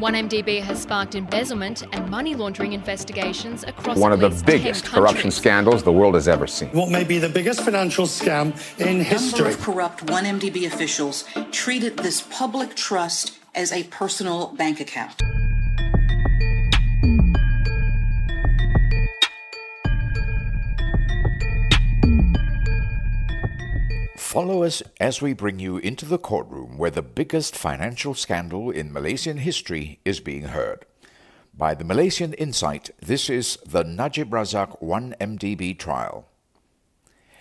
1MDB has sparked embezzlement and money laundering investigations across the world. one of the biggest corruption scandals the world has ever seen. What may be the biggest financial scam in number history. of corrupt 1MDB officials treated this public trust as a personal bank account. Follow us as we bring you into the courtroom where the biggest financial scandal in Malaysian history is being heard. By the Malaysian Insight, this is the Najib Razak 1MDB trial.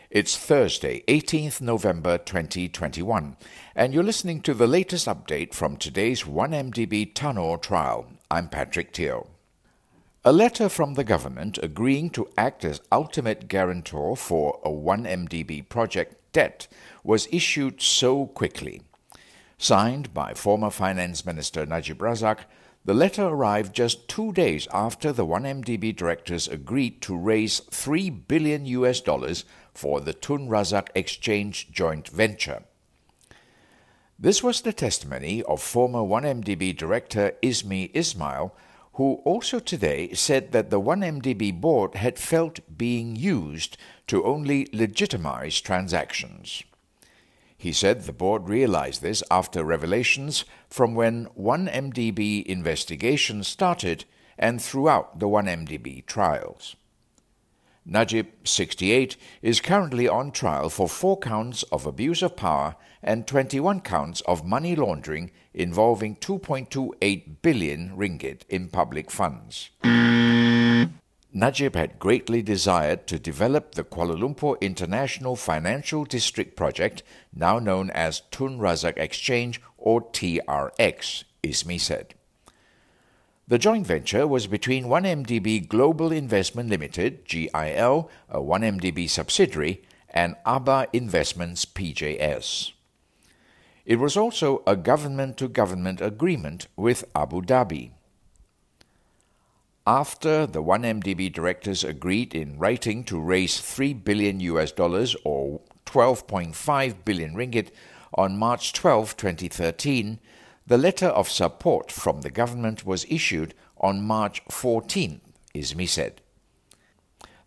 It's Thursday, 18th November 2021, and you're listening to the latest update from today's 1MDB Tanore trial. I'm Patrick Teo. A letter from the government agreeing to act as ultimate guarantor for a 1MDB project debt was issued so quickly. Signed by former Finance Minister Najib Razak, the letter arrived just two days after the 1MDB directors agreed to raise 3 billion US dollars for the Tun Razak Exchange joint venture. This was the testimony of former 1MDB director Ismee Ismail, who also today said that the 1MDB board had felt being used to only legitimize transactions. He said the board realized this after revelations from when 1MDB investigations started and throughout the 1MDB trials. Najib, 68, is currently on trial for four counts of abuse of power and 21 counts of money laundering involving 2.28 billion ringgit in public funds. Najib had greatly desired to develop the Kuala Lumpur International Financial District project, now known as Tun Razak Exchange or TRX, Ismee said. The joint venture was between 1MDB Global Investment Limited, GIL, a 1MDB subsidiary, and Aabar Investments PJS. It was also a government to government agreement with Abu Dhabi. After the 1MDB directors agreed in writing to raise 3 billion US dollars or 12.5 billion ringgit on March 12, 2013, the letter of support from the government was issued on March 14, Ismee said.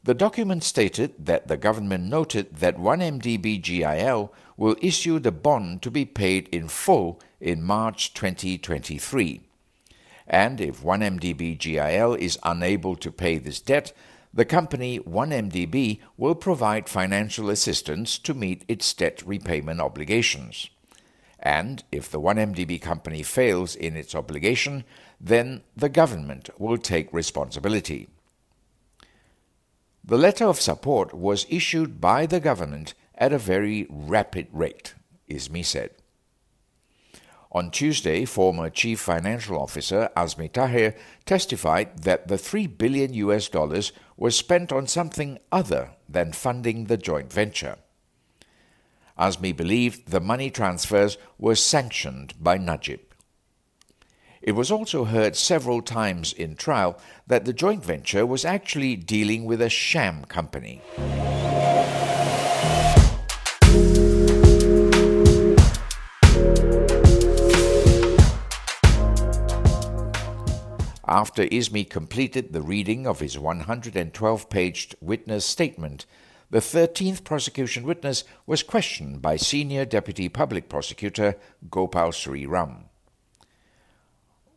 The document stated that the government noted that 1MDBGIL will issue the bond to be paid in full in March 2023. And if 1MDBGIL is unable to pay this debt, the company 1MDB will provide financial assistance to meet its debt repayment obligations. And if the 1MDB company fails in its obligation, then the government will take responsibility. The letter of support was issued by the government at a very rapid rate, Ismee said. On Tuesday, former Chief Financial Officer Azmi Tahir testified that the 3 billion US dollars was spent on something other than funding the joint venture. Azmi believed the money transfers were sanctioned by Najib. It was also heard several times in trial that the joint venture was actually dealing with a sham company. After Ismee completed the reading of his 112 paged witness statement, the 13th prosecution witness was questioned by Senior Deputy Public Prosecutor Gopal Sri Ram.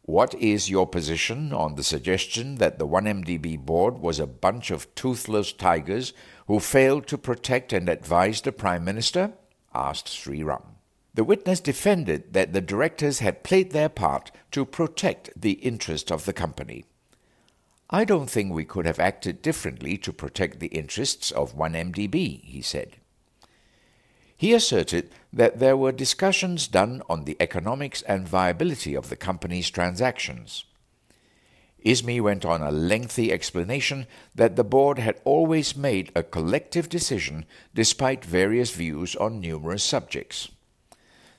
What is your position on the suggestion that the 1MDB board was a bunch of toothless tigers who failed to protect and advise the Prime Minister? asked Sri Ram. The witness defended that the directors had played their part to protect the interest of the company. I don't think we could have acted differently to protect the interests of 1MDB, he said. He asserted that there were discussions done on the economics and viability of the company's transactions. Ismee went on a lengthy explanation that the board had always made a collective decision despite various views on numerous subjects.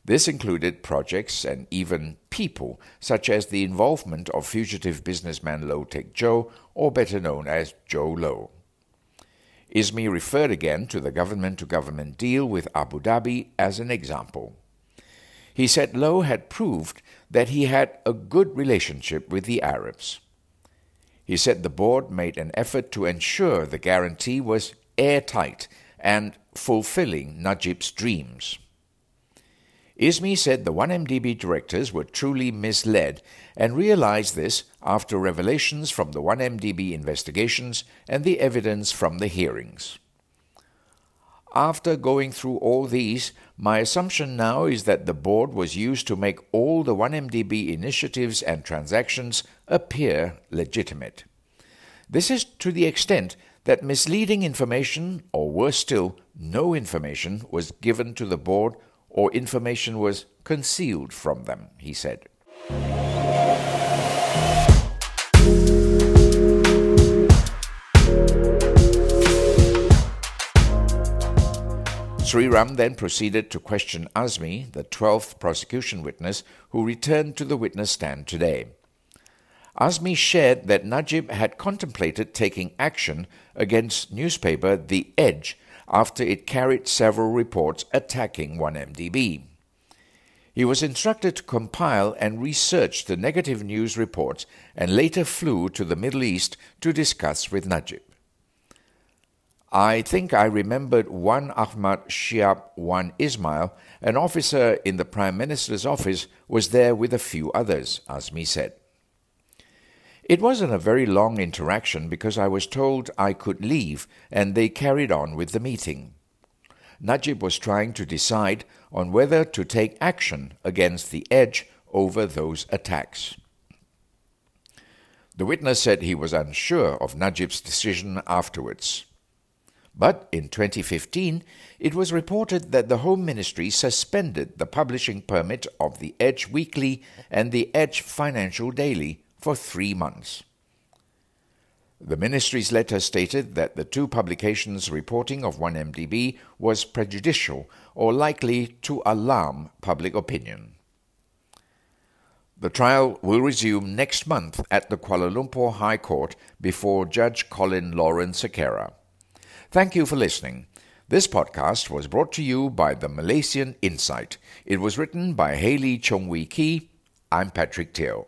This included projects and even people, such as the involvement of fugitive businessman Low Taek Jho, or better known as Jho Low. Ismee referred again to the government to government deal with Abu Dhabi as an example. He said Low had proved that he had a good relationship with the Arabs. He said the board made an effort to ensure the guarantee was airtight and fulfilling Najib's dreams. ISMEE said the 1MDB directors were truly misled and realized this after revelations from the 1MDB investigations and the evidence from the hearings. After going through all these, my assumption now is that the board was used to make all the 1MDB initiatives and transactions appear legitimate. This is to the extent that misleading information, or worse still, no information, was given to the board or information was concealed from them, he said. Sriram then proceeded to question Azmi, the 12th prosecution witness who returned to the witness stand today. Azmi shared that Najib had contemplated taking action against newspaper The Edge after it carried several reports attacking 1MDB. He was instructed to compile and research the negative news reports and later flew to the Middle East to discuss with Najib. I think I remembered one Ahmad Shiab, one Ismail, an officer in the Prime Minister's office, was there with a few others, Azmi said. It wasn't a very long interaction because I was told I could leave and they carried on with the meeting. Najib was trying to decide on whether to take action against the Edge over those attacks. The witness said he was unsure of Najib's decision afterwards. But in 2015, it was reported that the Home Ministry suspended the publishing permit of the Edge Weekly and the Edge Financial Daily for three months. The ministry's letter stated that the two publications' reporting of 1MDB was prejudicial or likely to alarm public opinion. The trial will resume next month at the Kuala Lumpur High Court before Judge Collin Lawrence Sequerah. Thank you for listening. This podcast was brought to you by the Malaysian Insight. It was written by Haley Chung Wee Kee. I'm Patrick Teo.